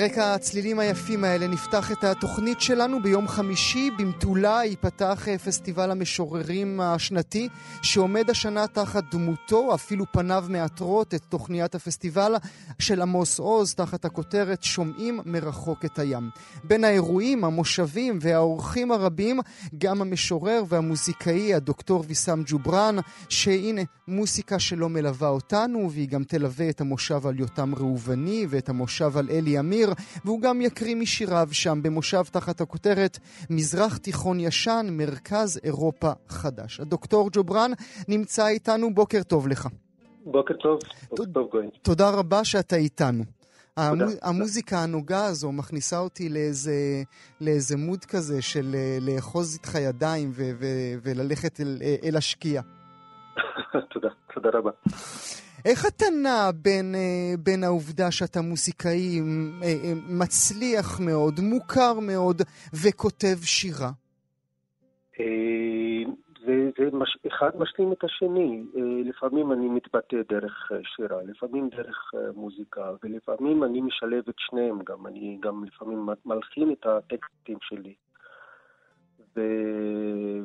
רקע הצלילים היפים האלה נפתח את התוכנית שלנו ביום חמישי. במטולה ייפתח אה, פסטיבל המשוררים השנתי, שעומד השנה תחת דמותו, אפילו פניו מאתרות את תוכניית הפסטיבל של עמוס עוז, תחת הכותרת שומעים מרחוק את הים. בין האירועים, המושבים והאורחים הרבים, גם המשורר והמוזיקאי הדוקטור ויסאם ג'ובראן, שהנה מוסיקה שלא מלווה אותנו, והיא גם תלווה את המושב על יותם ראובני ואת המושב על אלי אמיר, והוא גם יקריא משיריו שם במושב תחת הכותרת מזרח תיכון ישן, מרכז אירופה חדש. הדוקטור ג'ובראן נמצא איתנו, בוקר טוב לך. בוקר טוב, בוקר טוב גויין. תודה רבה שאתה איתנו. המו, המוזיקה הנוגה הזו מכניסה אותי לאיזה, לאיזה מוד כזה של אה, לאחוז איתך ידיים ו, ו, וללכת אל, אל השקיעה. תודה, תודה רבה. איך אתה נע בין, אה, בין העובדה שאתה מוסיקאי אה, אה, מצליח מאוד, מוכר מאוד, וכותב שירה? זה, זה מש, אחד משלים את השני. לפעמים אני מתבטא דרך שירה, לפעמים דרך מוזיקה, ולפעמים אני משלב את שניהם גם. אני גם לפעמים מלחין את הטקסטים שלי. ו...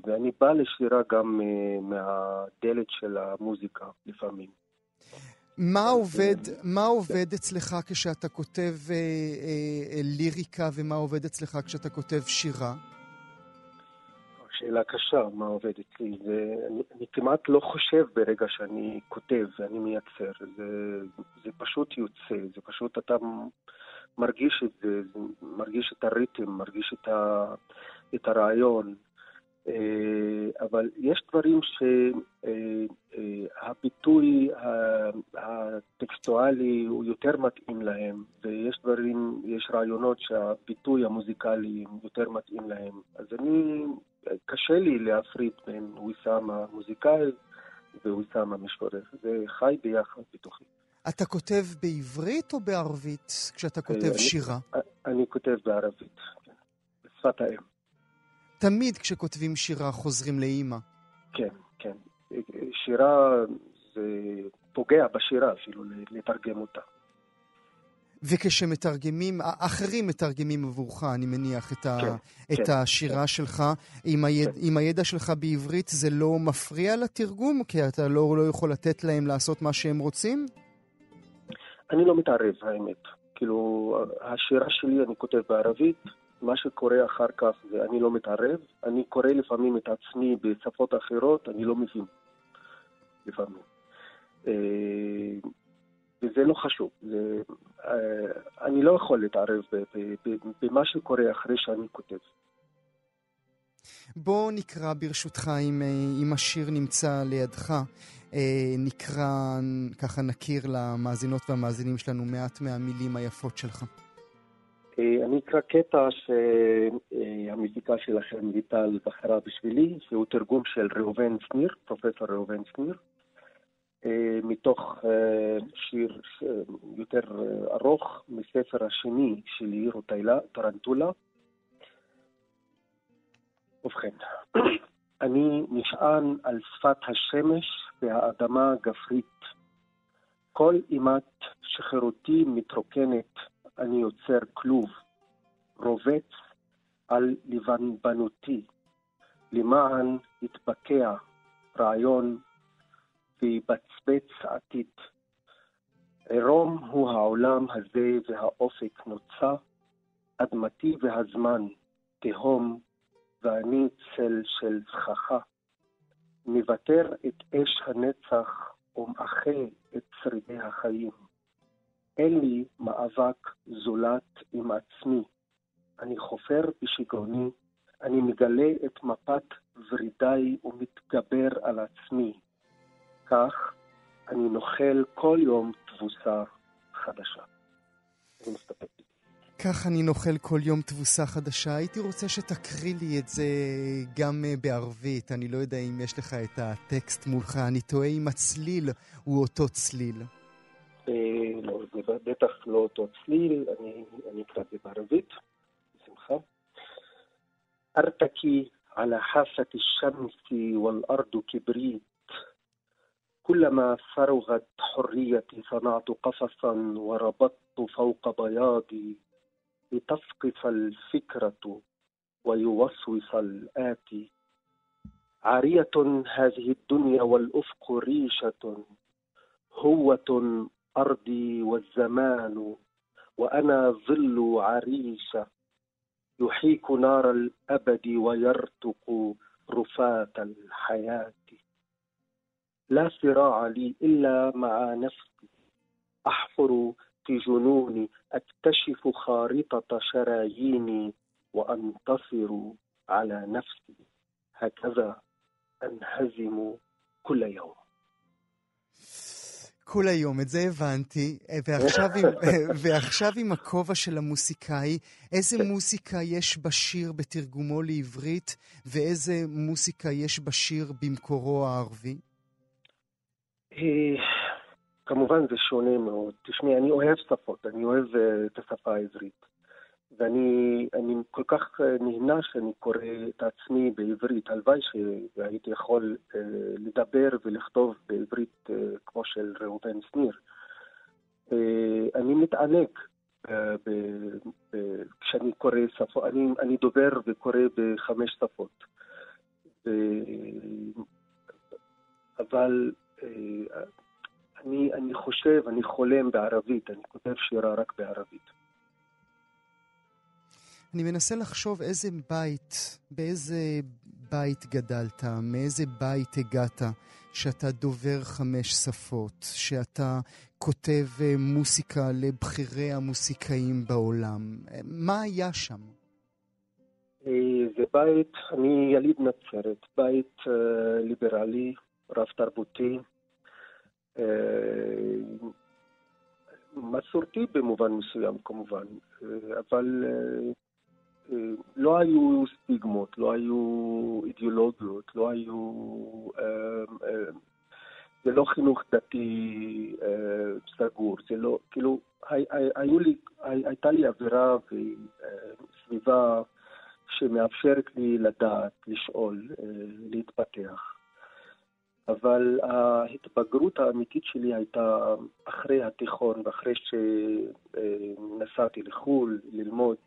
ואני בא לשירה גם מהדלת של המוזיקה לפעמים. מה עובד, מה עובד אצלך כשאתה כותב אה, אה, ליריקה ומה עובד אצלך כשאתה כותב שירה? שאלה קשה, מה עובד אצלי. ואני, אני כמעט לא חושב ברגע שאני כותב ואני מייצר. זה, זה פשוט יוצא, זה פשוט אתה מרגיש את זה, מרגיש את הריתם, מרגיש את, ה, את הרעיון. אה, אבל יש דברים שהביטוי אה, אה, הטקסטואלי הוא יותר מתאים להם, ויש דברים, יש רעיונות שהביטוי המוזיקלי יותר מתאים להם. אז אני, קשה לי להפריד בין ויסאם המוזיקאי וויסאם המשורר. זה חי ביחד בתוכי. אתה כותב בעברית או בערבית כשאתה כותב אני, שירה? אני כותב בערבית, כן. בשפת האם. תמיד כשכותבים שירה חוזרים לאימא. כן, כן. שירה זה פוגע בשירה אפילו, לתרגם אותה. וכשמתרגמים, אחרים מתרגמים עבורך, אני מניח, את, ה, כן, את כן, השירה כן. שלך. עם, היד, כן. עם הידע שלך בעברית זה לא מפריע לתרגום? כי אתה לא, לא יכול לתת להם לעשות מה שהם רוצים? אני לא מתערב, האמת. כאילו, השירה שלי אני כותב בערבית, מה שקורה אחר כך זה אני לא מתערב, אני קורא לפעמים את עצמי בשפות אחרות, אני לא מבין. לפעמים. אה, וזה לא חשוב. זה, אה, אני לא יכול להתערב במה שקורה אחרי שאני כותב. בוא נקרא ברשותך, אם, אה, אם השיר נמצא לידך, נקרא, ככה נכיר למאזינות והמאזינים שלנו מעט מהמילים היפות שלך. אה, אני אקרא קטע שהמזיקה שלכם ליטל בחרה בשבילי, שהוא תרגום של ראובן שניר, פרופסור ראובן שניר, אה, מתוך אה, שיר יותר ארוך מספר השני של יאיר טרנטולה. ובכן, אני נשען על שפת השמש והאדמה הגברית. כל אימת שחירותי מתרוקנת אני יוצר כלוב, רובץ על לבנבנותי, למען יתבקע רעיון ויבצבץ עתיד. עירום הוא העולם הזה והאופק נוצה, אדמתי והזמן, תהום, ואני צל של סככה. מוותר את אש הנצח ומאחה את שרידי החיים. אין לי מאבק זולת עם עצמי. אני חופר בשיגעוני, אני מגלה את מפת ורידיי ומתגבר על עצמי. כך אני נוחל כל יום תבוסה חדשה. אני מסתפק. כך אני נוחל כל יום תבוסה חדשה. הייתי רוצה שתקריא לי את זה גם אה, בערבית. אני לא יודע אם יש לך את הטקסט מולך. אני תוהה אם הצליל הוא אותו צליל. לא, זה בטח לא אותו צליל, אני, אני אקרא את זה בערבית, בשמחה. أرتكي على حافة الشمس والأرض كبريت كلما فرغت حريتي صنعت قفصا وربطت فوق بياضي لتسقط الفكرة ويوسوس الآتي عارية هذه الدنيا والأفق ريشة هوة أرضي والزمان وأنا ظل عريشة يحيك نار الأبد ويرتق رفاة الحياة. لا صراع لي إلا مع نفسي. أحفر في جنوني أكتشف خارطة شراييني وأنتصر على نفسي. هكذا أنهزم كل يوم. כל היום, את זה הבנתי. ועכשיו עם, ועכשיו עם הכובע של המוסיקאי, איזה מוסיקה יש בשיר בתרגומו לעברית, ואיזה מוסיקה יש בשיר במקורו הערבי? כמובן זה שונה מאוד. תשמעי, אני אוהב שפות, אני אוהב את השפה העברית. ואני כל כך נהנה שאני קורא את עצמי בעברית. הלוואי שהייתי יכול לדבר ולכתוב בעברית כמו של ראובן שניר. אני מתענג כשאני קורא שפות, אני, אני דובר וקורא בחמש שפות. אבל אני, אני חושב, אני חולם בערבית, אני כותב שירה רק בערבית. אני מנסה לחשוב איזה בית, באיזה בית גדלת, מאיזה בית הגעת, שאתה דובר חמש שפות, שאתה כותב מוסיקה לבכירי המוסיקאים בעולם. מה היה שם? זה בית, אני יליד נצרת, בית ליברלי, רב תרבותי, מסורתי במובן מסוים כמובן, אבל לא היו סטיגמות, לא היו אידיאולוגיות, לא היו... זה לא חינוך דתי סגור, זה לא, כאילו, היו לי, הייתה לי אווירה וסביבה שמאפשרת לי לדעת, לשאול, להתפתח. אבל ההתבגרות האמיתית שלי הייתה אחרי התיכון ואחרי שנסעתי לחו"ל ללמוד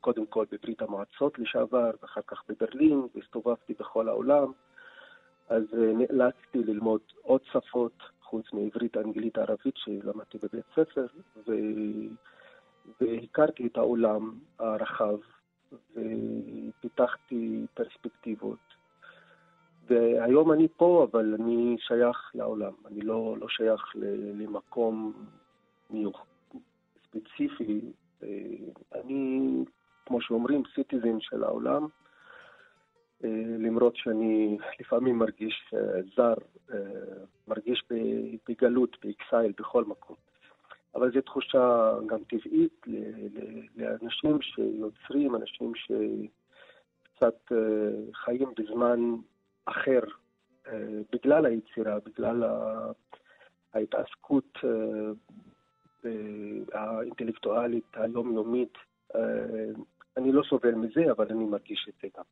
קודם כל בברית המועצות לשעבר, ואחר כך בברלין, והסתובבתי בכל העולם. אז נאלצתי ללמוד עוד שפות, חוץ מעברית, אנגלית, ערבית, שלמדתי בבית ספר, ו... והכרתי את העולם הרחב, ופיתחתי פרספקטיבות. והיום אני פה, אבל אני שייך לעולם. אני לא, לא שייך למקום מיוח, ספציפי. אני כמו שאומרים, סיטיזן של העולם, למרות שאני לפעמים מרגיש זר, מרגיש בגלות, באקסייל, בכל מקום. אבל זו תחושה גם טבעית לאנשים שיוצרים, אנשים שקצת חיים בזמן אחר, בגלל היצירה, בגלל ההתעסקות האינטלקטואלית היומיומית אני לא סובל מזה, אבל אני מרגיש את זה גם.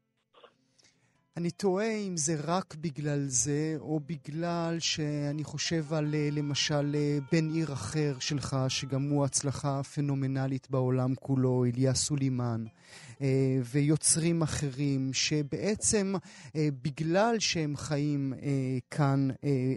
אני תוהה אם זה רק בגלל זה, או בגלל שאני חושב על למשל בן עיר אחר שלך, שגם הוא הצלחה פנומנלית בעולם כולו, איליה סולימן, ויוצרים אחרים, שבעצם בגלל שהם חיים כאן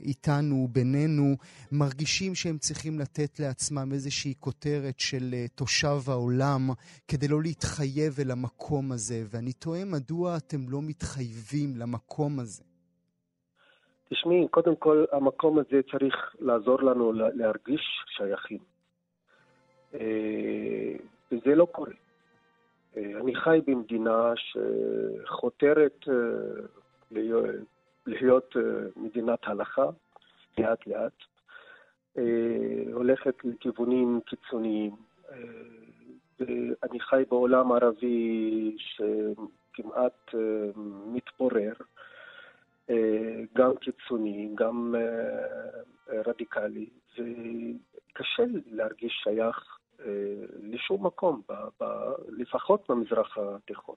איתנו, בינינו, מרגישים שהם צריכים לתת לעצמם איזושהי כותרת של תושב העולם, כדי לא להתחייב אל המקום הזה. ואני תוהה מדוע אתם לא מתחייבים למקום הזה. תשמעי, קודם כל, המקום הזה צריך לעזור לנו להרגיש שייכים. וזה לא קורה. אני חי במדינה שחותרת להיות מדינת הלכה, לאט לאט, הולכת לכיוונים קיצוניים. ואני חי בעולם ערבי שכמעט מתפורר, גם קיצוני, גם רדיקלי, וקשה להרגיש שייך לשום מקום, ב, ב, לפחות במזרח התיכון.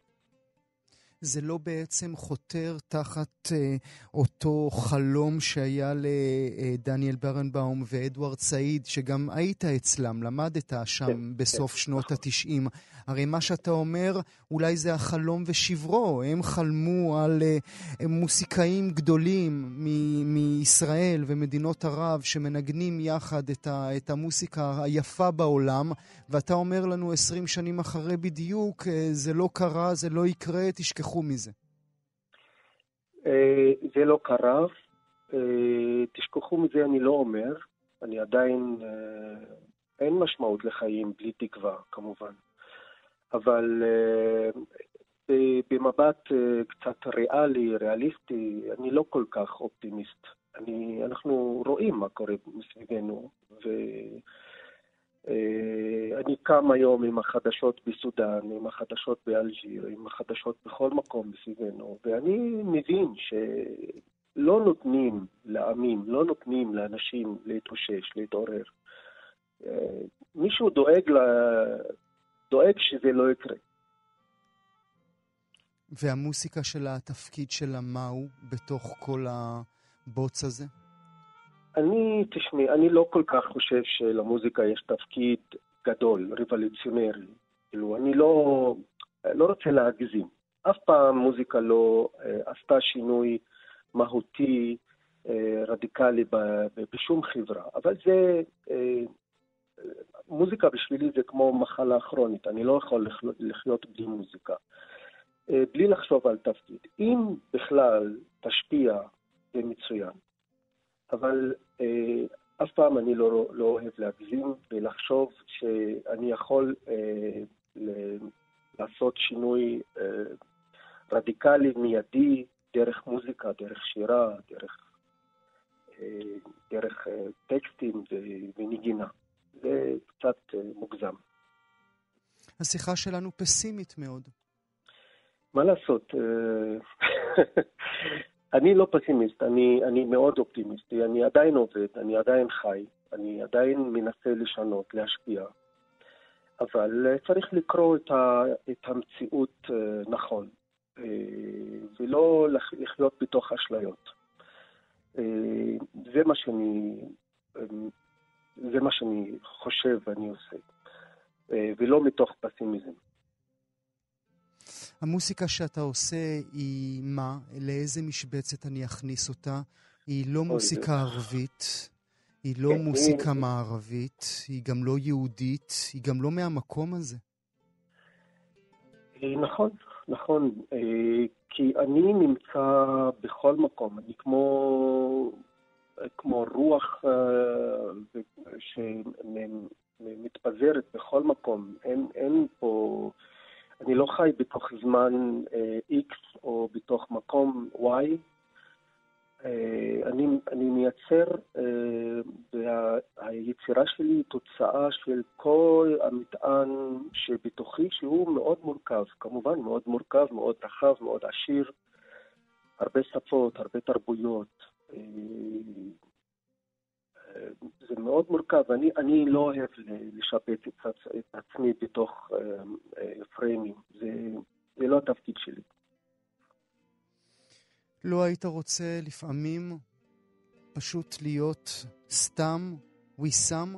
זה לא בעצם חותר תחת אה, אותו חלום שהיה לדניאל ברנבאום ואדוארד סעיד, שגם היית אצלם, למדת שם כן, בסוף כן, שנות נכון. התשעים. הרי מה שאתה אומר, אולי זה החלום ושברו. הם חלמו על uh, מוסיקאים גדולים מ- מישראל ומדינות ערב שמנגנים יחד את, ה- את המוסיקה היפה בעולם, ואתה אומר לנו עשרים שנים אחרי בדיוק, uh, זה לא קרה, זה לא יקרה, תשכחו מזה. אה, זה לא קרה. תשכחו מזה אני לא אומר. אני עדיין... אין משמעות לחיים בלי תקווה, כמובן. אבל אה, במבט אה, קצת ריאלי, ריאליסטי, אני לא כל כך אופטימיסט. אני, אנחנו רואים מה קורה מסביבנו, ואני אה, קם היום עם החדשות בסודאן, עם החדשות באלג'יר, עם החדשות בכל מקום מסביבנו, ואני מבין שלא נותנים לעמים, לא נותנים לאנשים להתאושש, להתעורר. מישהו דואג דואג שזה לא יקרה. והמוסיקה של התפקיד שלה, מהו בתוך כל הבוץ הזה? אני, תשמעי, אני לא כל כך חושב שלמוזיקה יש תפקיד גדול, ריבולוציונרי. כאילו, אני לא, לא רוצה להגזים. אף פעם מוזיקה לא אה, עשתה שינוי מהותי, אה, רדיקלי ב, ב, בשום חברה, אבל זה אה, מוזיקה בשבילי זה כמו מחלה כרונית, אני לא יכול לחיות בלי מוזיקה. אה, בלי לחשוב על תפקיד. אם בכלל תשפיע, זה מצוין. אבל אה, אף פעם אני לא, לא אוהב להגזים ולחשוב שאני יכול אה, ל- לעשות שינוי אה, רדיקלי, מיידי, דרך מוזיקה, דרך שירה, דרך, אה, דרך אה, טקסטים ונגינה. זה קצת אה, מוגזם. השיחה שלנו פסימית מאוד. מה לעשות? אה, אני לא פסימיסט, אני, אני מאוד אופטימיסטי, אני עדיין עובד, אני עדיין חי, אני עדיין מנסה לשנות, להשפיע, אבל אה, צריך לקרוא את, ה, את המציאות נכון, ולא לחיות בתוך אשליות. זה מה שאני זה מה שאני חושב ואני עושה, אה, ולא מתוך פסימיזם. המוסיקה שאתה עושה היא מה? לאיזה משבצת אני אכניס אותה? היא לא מוסיקה ערבית, היא לא כן, מוסיקה מערבית, היא גם לא יהודית, היא גם לא מהמקום הזה. אה, נכון, נכון. אה, כי אני נמצא בכל מקום. אני כמו כמו רוח אה, שמתפזרת בכל מקום. אין, אין פה... אני לא חי בתוך זמן אה, X או בתוך מקום Y. אה, אני, אני מייצר, והיצירה שלי היא תוצאה של כל המטען שבתוכי, שהוא מאוד מורכב, כמובן מאוד מורכב, מאוד רחב, מאוד עשיר, הרבה שפות, הרבה תרבויות. זה מאוד מורכב. אני, אני לא אוהב לשפץ את, את עצמי בתוך uh, פריימים. זה, זה לא התפקיד שלי. לא היית רוצה לפעמים פשוט להיות סתם ויסאם,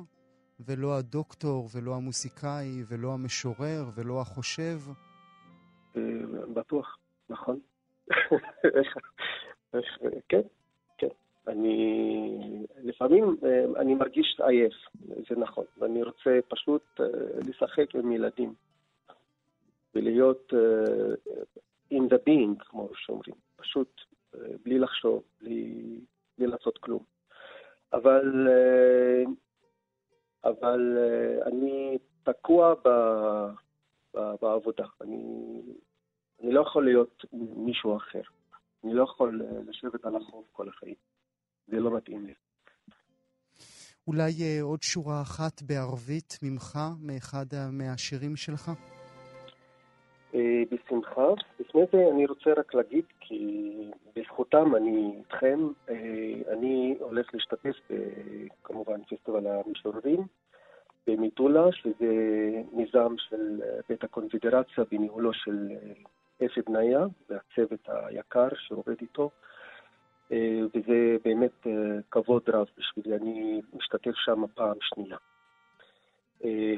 ולא הדוקטור, ולא המוסיקאי, ולא המשורר, ולא החושב? אה, בטוח, נכון. כן, אני לפעמים אה, אני מרגיש עייף, זה נכון, ואני רוצה פשוט אה, לשחק עם ילדים ולהיות אה, in the being, כמו שאומרים, פשוט בלי לחשוב, בלי, בלי לעשות כלום. אבל, אבל אני תקוע ב, ב, בעבודה, אני, אני לא יכול להיות מישהו אחר, אני לא יכול לשבת על החוף כל החיים. זה לא מתאים לי. אולי uh, עוד שורה אחת בערבית ממך, מאחד מהשירים שלך? Uh, בשמחה. לפני זה אני רוצה רק להגיד, כי בזכותם אני איתכם, uh, אני הולך להשתתף כמובן פסטיבל המשוררים במטולה, שזה מיזם של בית הקונפדרציה בניהולו של אפי בניה והצוות היקר שעובד איתו, וזה באמת כבוד רב בשבילי, אני משתתף שם פעם שנייה.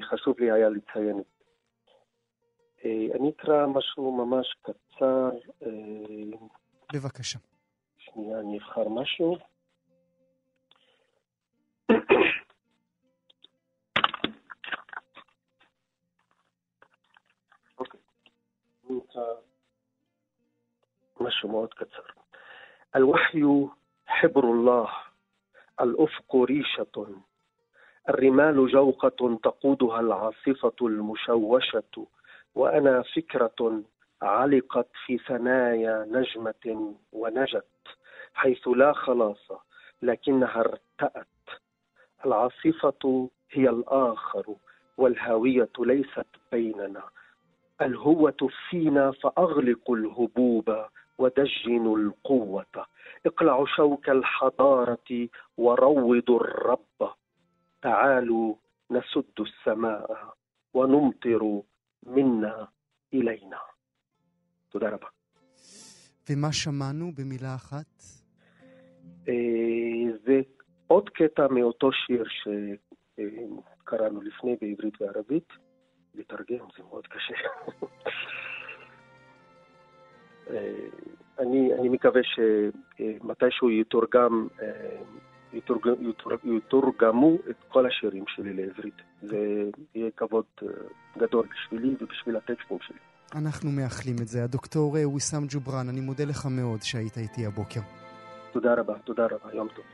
חשוב לי היה לציין את זה. אני אקרא משהו ממש קצר. בבקשה. שנייה, אני אבחר משהו. משהו מאוד קצר. الوحي حبر الله الأفق ريشة الرمال جوقة تقودها العاصفة المشوشة وأنا فكرة علقت في ثنايا نجمة ونجت حيث لا خلاص لكنها ارتأت. العاصفة هي الآخر والهاوية ليست بيننا الهوة فينا فأغلق الهبوب ودجنوا القوة اقلعوا شوك الحضارة وروضوا الرب تعالوا نسد السماء ونمطر منا إلينا תודה רבה. ומה שמענו במילה אחת? זה עוד קטע מאותו שיר שקראנו לפני בעברית וערבית. לתרגם זה מאוד קשה. אני, אני מקווה שמתישהו יתורגם, יתורג, יתורגמו את כל השירים שלי לעברית. זה יהיה כבוד גדול בשבילי ובשביל הטקסטים שלי. אנחנו מאחלים את זה. הדוקטור ויסאם ג'ובראן, אני מודה לך מאוד שהיית איתי הבוקר. תודה רבה, תודה רבה, יום טוב.